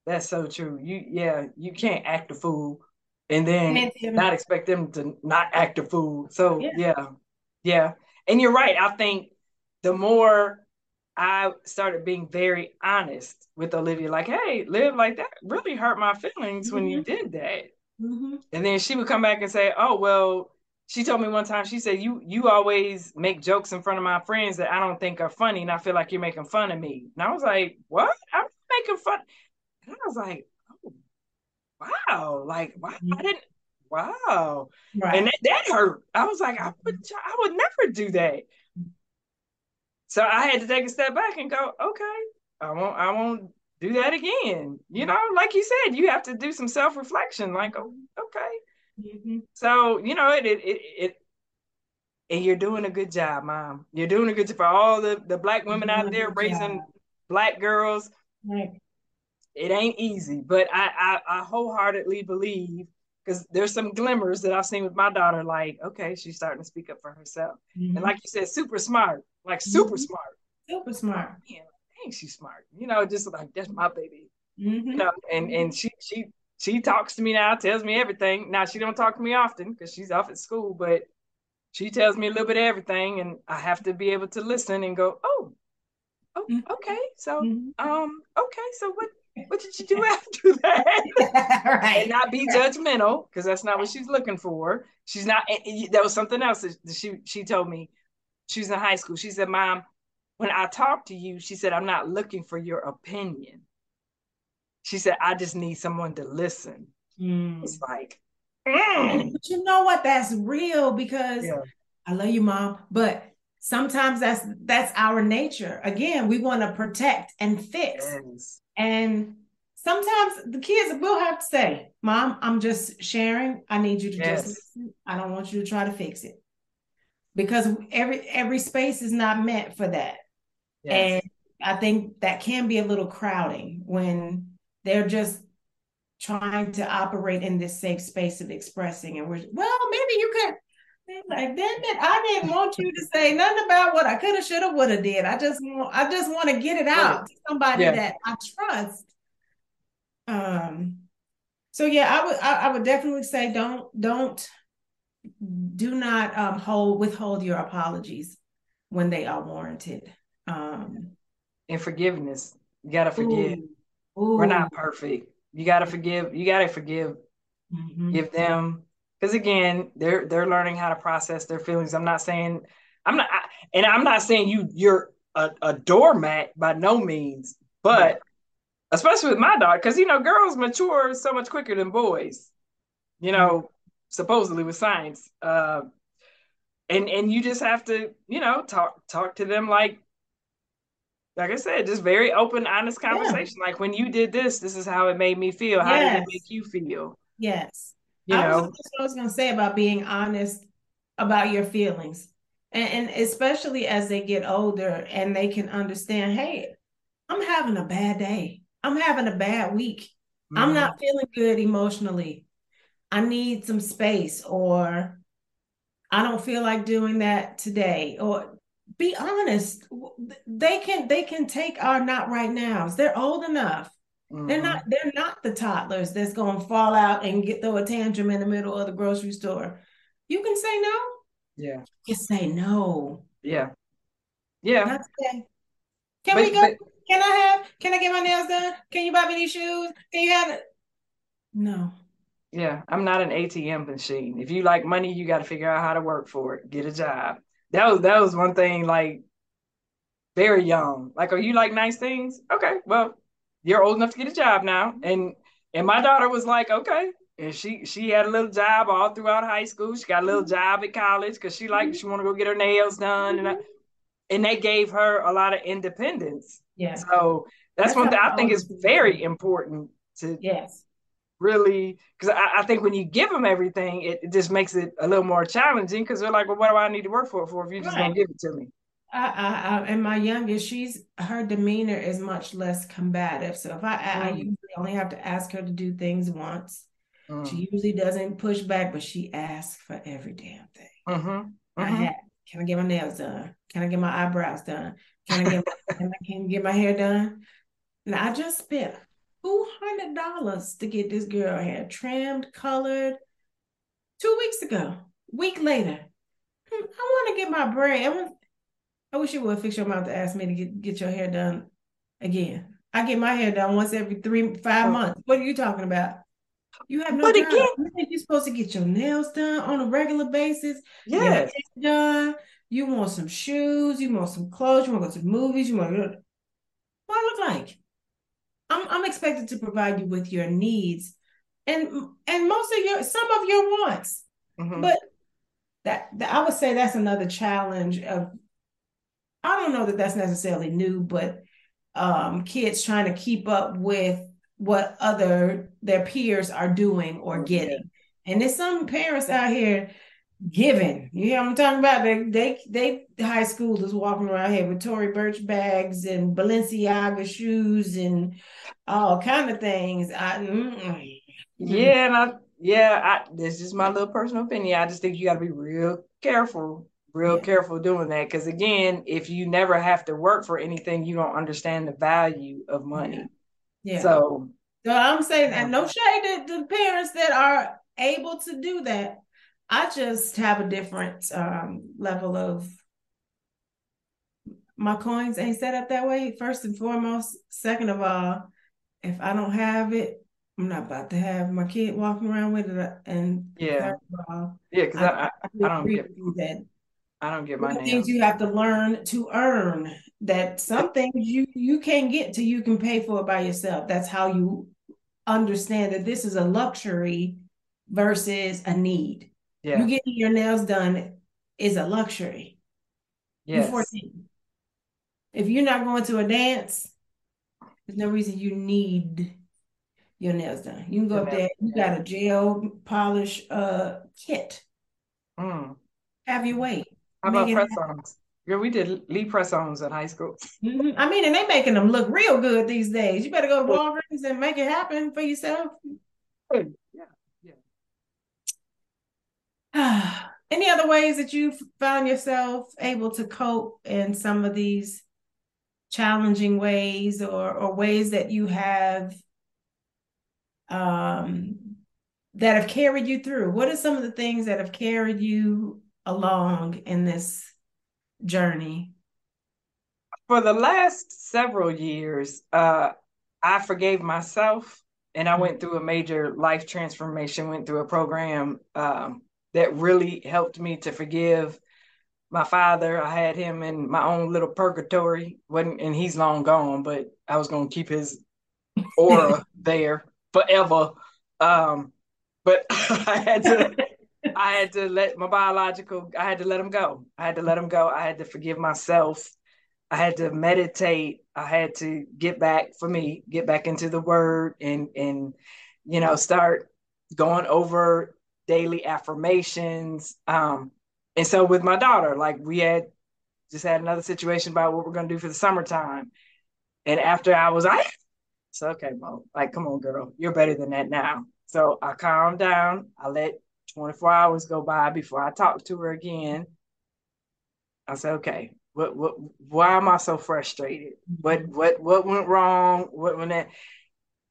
That's so true. You yeah, you can't act a fool and then not expect them to not act a fool. So yeah. yeah. Yeah. And you're right. I think the more I started being very honest with Olivia, like, hey, Liv like that really hurt my feelings mm-hmm. when you mm-hmm. did that. Mm-hmm. And then she would come back and say, oh, well, she told me one time, she said, you you always make jokes in front of my friends that I don't think are funny, and I feel like you're making fun of me. And I was like, what? I'm making fun. And I was like, oh, wow. Like, wow, mm-hmm. I didn't, wow. Right. And that, that hurt. I was like, I would, I would never do that. So I had to take a step back and go, okay, I won't, I won't do that again. You know, like you said, you have to do some self reflection. Like, oh, okay. Mm-hmm. So you know, it, it, it, it, and you're doing a good job, mom. You're doing a good job for all the the black women out there raising black girls. Right. It ain't easy, but I I, I wholeheartedly believe because there's some glimmers that I've seen with my daughter. Like, okay, she's starting to speak up for herself, mm-hmm. and like you said, super smart, like super mm-hmm. smart, super smart. Oh, man, dang, she's smart. You know, just like that's my baby. Mm-hmm. You know, and and she she she talks to me now, tells me everything. Now she don't talk to me often because she's off at school, but she tells me a little bit of everything, and I have to be able to listen and go, oh, oh, mm-hmm. okay, so mm-hmm. um, okay, so what what did you do after that? right. And not be judgmental because that's not what she's looking for. She's not. That was something else that she she told me. She's in high school. She said, "Mom, when I talk to you, she said I'm not looking for your opinion. She said I just need someone to listen." Mm. It's like, mm. but you know what? That's real because yeah. I love you, mom, but sometimes that's that's our nature. Again, we want to protect and fix. Yes. And sometimes the kids will have to say, Mom, I'm just sharing. I need you to yes. just listen. I don't want you to try to fix it. Because every every space is not meant for that. Yes. And I think that can be a little crowding when they're just trying to operate in this safe space of expressing. And we're, well, maybe you could like, damn it, I didn't want you to say nothing about what I could have, should have, would have did. I just want, I just want to get it out to somebody yeah. that I trust. Um. So yeah, I would, I, I, would definitely say don't, don't, do not um hold withhold your apologies when they are warranted. Um. And forgiveness, you gotta forgive. Ooh. Ooh. We're not perfect. You gotta forgive. You gotta forgive. Mm-hmm. Give them because again they're they're learning how to process their feelings i'm not saying i'm not I, and i'm not saying you you're a, a doormat by no means but especially with my daughter because you know girls mature so much quicker than boys you know supposedly with science uh, and and you just have to you know talk talk to them like like I said, just very open, honest conversation. Yeah. Like when you did this, this is how it made me feel. How yes. did it make you feel? Yes. You I know, was, that's what I was going to say about being honest about your feelings, and, and especially as they get older and they can understand, hey, I'm having a bad day. I'm having a bad week. Mm-hmm. I'm not feeling good emotionally. I need some space, or I don't feel like doing that today. Or be honest. They can they can take our not right nows. They're old enough. Mm-hmm. They're not they're not the toddlers that's going to fall out and get throw a tantrum in the middle of the grocery store. You can say no. Yeah. You say no. Yeah. Yeah. That's okay. Can but, we go? But, can I have? Can I get my nails done? Can you buy me these shoes? Can you have it? No. Yeah, I'm not an ATM machine. If you like money, you got to figure out how to work for it. Get a job. That was that was one thing. Like very young. Like, are you like nice things? Okay, well, you're old enough to get a job now. And and my daughter was like, okay. And she she had a little job all throughout high school. She got a little job at college because she like she want to go get her nails done. And I, and they gave her a lot of independence. Yeah. So that's, that's one thing I think is very important to yes really because I, I, think when you give them everything, it, it, just makes it a little more challenging because they're like, well, what do I need to work for for if you're just right. gonna give it to me? I, I, I, and my youngest, she's her demeanor is much less combative. So if I, mm. I usually only have to ask her to do things once. Mm. She usually doesn't push back, but she asks for every damn thing. Mm-hmm. Mm-hmm. I have, can I get my nails done? Can I get my eyebrows done? Can I get my, can I can get my hair done? And I just spent two hundred dollars to get this girl hair trimmed, colored. Two weeks ago, week later, hmm, I want to get my braid. I want I wish you would fix your mouth to ask me to get, get your hair done again. I get my hair done once every three, five months. What are you talking about? You have no but time. Again, you're supposed to get your nails done on a regular basis. Yes. done. You want some shoes. You want some clothes. You want to go to the movies. You want to. What I look like? I'm I'm expected to provide you with your needs, and and most of your some of your wants. Mm-hmm. But that, that I would say that's another challenge of I don't know that that's necessarily new, but um, kids trying to keep up with what other their peers are doing or getting. And there's some parents out here giving. You know what I'm talking about? They they they high schoolers walking around here with Tory Burch bags and Balenciaga shoes and all kind of things. I, mm, yeah, and I yeah, I, this is my little personal opinion. I just think you got to be real careful, real yeah. careful doing that. Because again, if you never have to work for anything, you don't understand the value of money. Yeah. yeah. So, so I'm saying, and no shade to the parents that are able to do that. I just have a different um, level of my coins ain't set up that way. First and foremost. Second of all, if I don't have it, I'm not about to have my kid walking around with it. And yeah, all, yeah, because I, I, I, I, don't get that. I don't get my things you have to learn to earn. That some things you you can't get till you can pay for it by yourself. That's how you understand that this is a luxury versus a need. Yeah. You getting your nails done is a luxury. Yes. You're 14. If you're not going to a dance, there's no reason you need your nails done. You can go up there, you got a gel polish uh kit. Mm. Have your way. How about press ons? Yeah, we did Lee press ons in high school. Mm-hmm. I mean, and they making them look real good these days. You better go to Walgreens and make it happen for yourself. Any other ways that you found yourself able to cope in some of these challenging ways or, or ways that you have um, that have carried you through? What are some of the things that have carried you along in this journey? For the last several years, uh, I forgave myself and I went through a major life transformation, went through a program um, that really helped me to forgive my father. I had him in my own little purgatory, wasn't and he's long gone, but I was gonna keep his aura there forever. Um, but I had to I had to let my biological I had to let him go. I had to let him go. I had to forgive myself. I had to meditate. I had to get back for me, get back into the word and and you know, start going over daily affirmations. Um, and so with my daughter, like we had just had another situation about what we're gonna do for the summertime. And after I was like, so okay, Mo, like, come on, girl, you're better than that now. So I calmed down. I let 24 hours go by before I talked to her again. I said, okay, what what why am I so frustrated? What what what went wrong? What went that?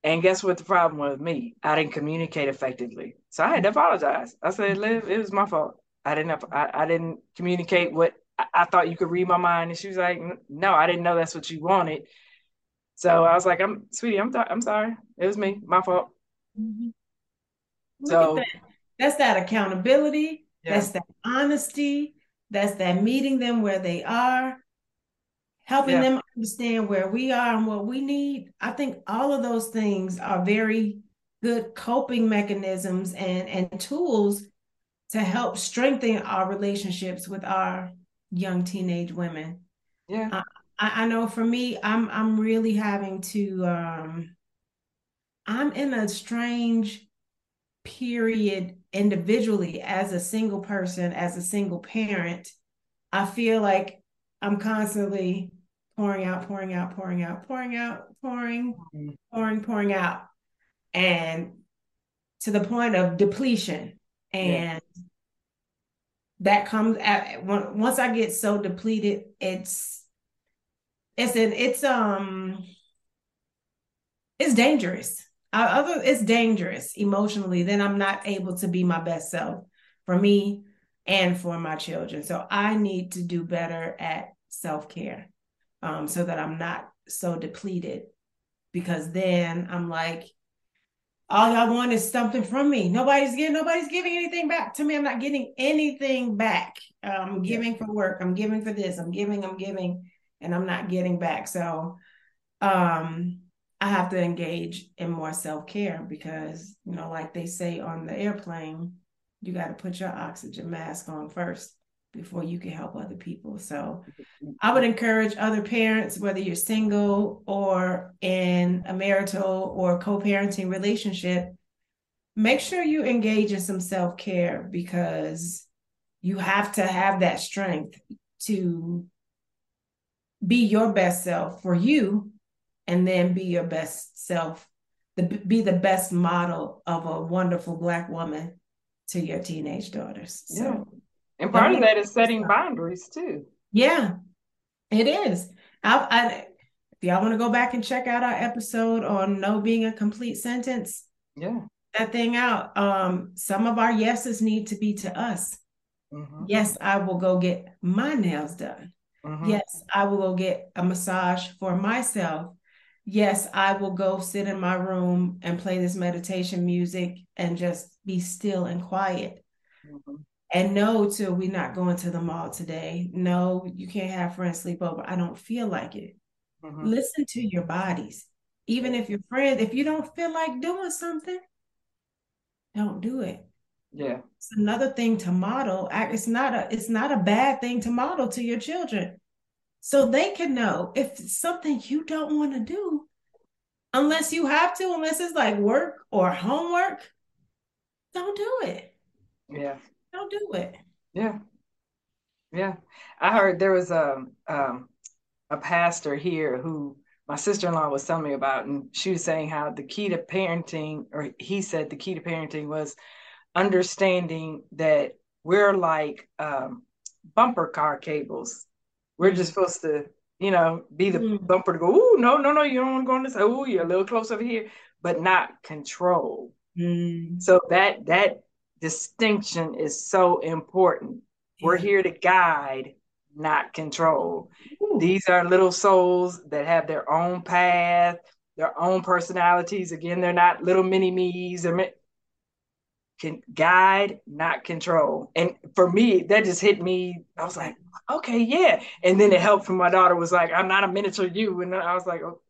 And guess what the problem was me? I didn't communicate effectively. So I had to apologize. I said, Liv, it was my fault. I didn't I, I didn't communicate what I, I, thought you could read my mind. And she was like, No, I didn't know that's what you wanted. So I was like, I'm sweetie, I'm th- I'm sorry. It was me, my fault. Mm-hmm. So that. that's that accountability, yeah. that's that honesty, that's that meeting them where they are helping yeah. them understand where we are and what we need. I think all of those things are very good coping mechanisms and, and tools to help strengthen our relationships with our young teenage women. Yeah. Uh, I, I know for me, I'm I'm really having to um I'm in a strange period individually as a single person, as a single parent. I feel like I'm constantly pouring out, pouring out, pouring out, pouring out, pouring, mm-hmm. pouring, pouring out. And to the point of depletion. And yeah. that comes at once I get so depleted, it's it's an it's um it's dangerous. other it's dangerous emotionally. Then I'm not able to be my best self for me and for my children. So I need to do better at self care um, so that I'm not so depleted. Because then I'm like, all y'all want is something from me. Nobody's getting, nobody's giving anything back to me. I'm not getting anything back. I'm giving for work. I'm giving for this. I'm giving. I'm giving, and I'm not getting back. So, um, I have to engage in more self care because you know, like they say on the airplane, you got to put your oxygen mask on first before you can help other people. So mm-hmm. I would encourage other parents, whether you're single or in a marital or co parenting relationship, make sure you engage in some self care because you have to have that strength to be your best self for you and then be your best self the, be the best model of a wonderful black woman to your teenage daughters so yeah. And part of that is setting boundaries too. Yeah it is. I, I if y'all want to go back and check out our episode on no being a complete sentence? Yeah. That thing out. Um some of our yeses need to be to us. Mm-hmm. yes i will go get my nails done. Mm-hmm. yes i will go get a massage for myself. Yes, I will go sit in my room and play this meditation music and just be still and quiet. Mm-hmm. And no, to we're not going to the mall today. No, you can't have friends sleep over. I don't feel like it. Mm-hmm. Listen to your bodies. Even if your friend, if you don't feel like doing something, don't do it. Yeah. It's another thing to model. It's not a it's not a bad thing to model to your children so they can know if something you don't want to do unless you have to unless it's like work or homework don't do it yeah do it yeah yeah i heard there was a um, a pastor here who my sister-in-law was telling me about and she was saying how the key to parenting or he said the key to parenting was understanding that we're like um, bumper car cables we're just supposed to, you know, be the mm. bumper to go, oh, no, no, no, you don't want to go on this. Oh, you're a little close over here, but not control. Mm. So that that distinction is so important. We're here to guide, not control. Ooh. These are little souls that have their own path, their own personalities. Again, they're not little mini me's. They're can guide, not control. And for me, that just hit me. I was like, okay, yeah. And then it helped for my daughter was like, I'm not a miniature you. And I was like, oh.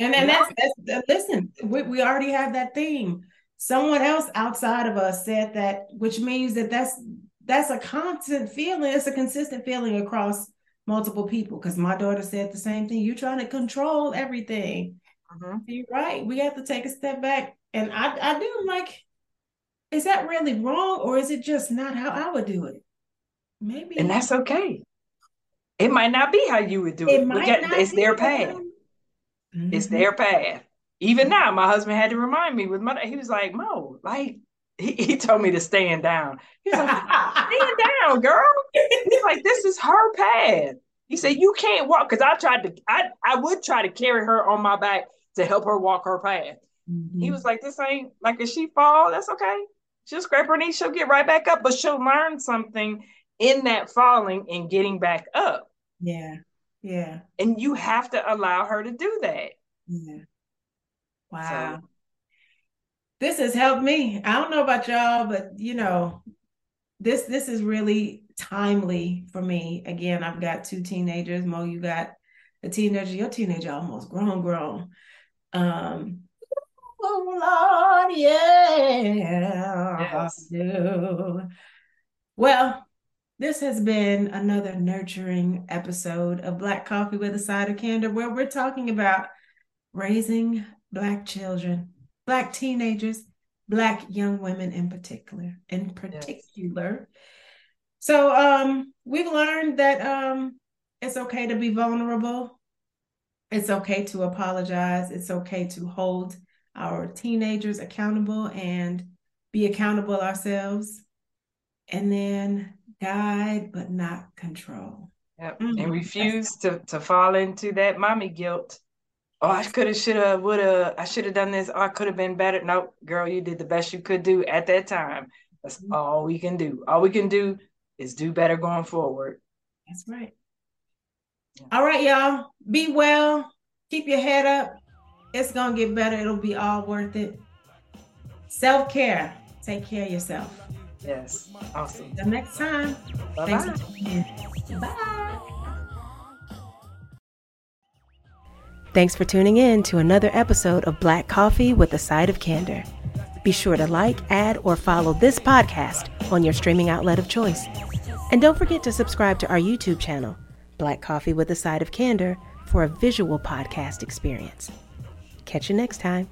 And then that's, that's listen, we, we already have that theme. Someone else outside of us said that, which means that that's that's a constant feeling. It's a consistent feeling across multiple people. Because my daughter said the same thing. You're trying to control everything. Mm-hmm. You're right. We have to take a step back. And I, I do like is that really wrong or is it just not how I would do it? Maybe. And that's okay. It might not be how you would do it. it. might. it's their path. Mm-hmm. It's their path. Even now, my husband had to remind me with my he was like, Mo, like he, he told me to stand down. He's like, stand down, girl. He's like, this is her path. He said, you can't walk. Cause I tried to, I, I would try to carry her on my back to help her walk her path. Mm-hmm. He was like, this ain't like if she fall, that's okay. She'll scrape her knee, she'll get right back up, but she'll learn something in that falling and getting back up. Yeah. Yeah. And you have to allow her to do that. Yeah. Wow. So, this has helped me. I don't know about y'all, but you know, this this is really timely for me. Again, I've got two teenagers. Mo, you got a teenager. Your teenager almost grown, grown. Um, oh Lord, yeah. Yes. Well, this has been another nurturing episode of Black Coffee with a Side of Candor, where we're talking about raising Black children, Black teenagers, Black young women in particular, in particular. Yes. So um, we've learned that um, it's okay to be vulnerable. It's okay to apologize. It's okay to hold our teenagers accountable and be accountable ourselves. And then guide, but not control. Yep. Mm-hmm. And refuse to, to fall into that mommy guilt. Oh, I could have, should have, would have, I should have done this. Oh, I could have been better. No, girl, you did the best you could do at that time. That's mm-hmm. all we can do. All we can do is do better going forward. That's right. Yeah. All right, y'all. Be well. Keep your head up. It's going to get better. It'll be all worth it. Self care. Take care of yourself. Yes. Awesome. Until next time. Bye-bye. Thanks for tuning in. Bye. Thanks for tuning in to another episode of Black Coffee with a Side of Candor. Be sure to like, add, or follow this podcast on your streaming outlet of choice. And don't forget to subscribe to our YouTube channel, Black Coffee with a Side of Candor, for a visual podcast experience. Catch you next time.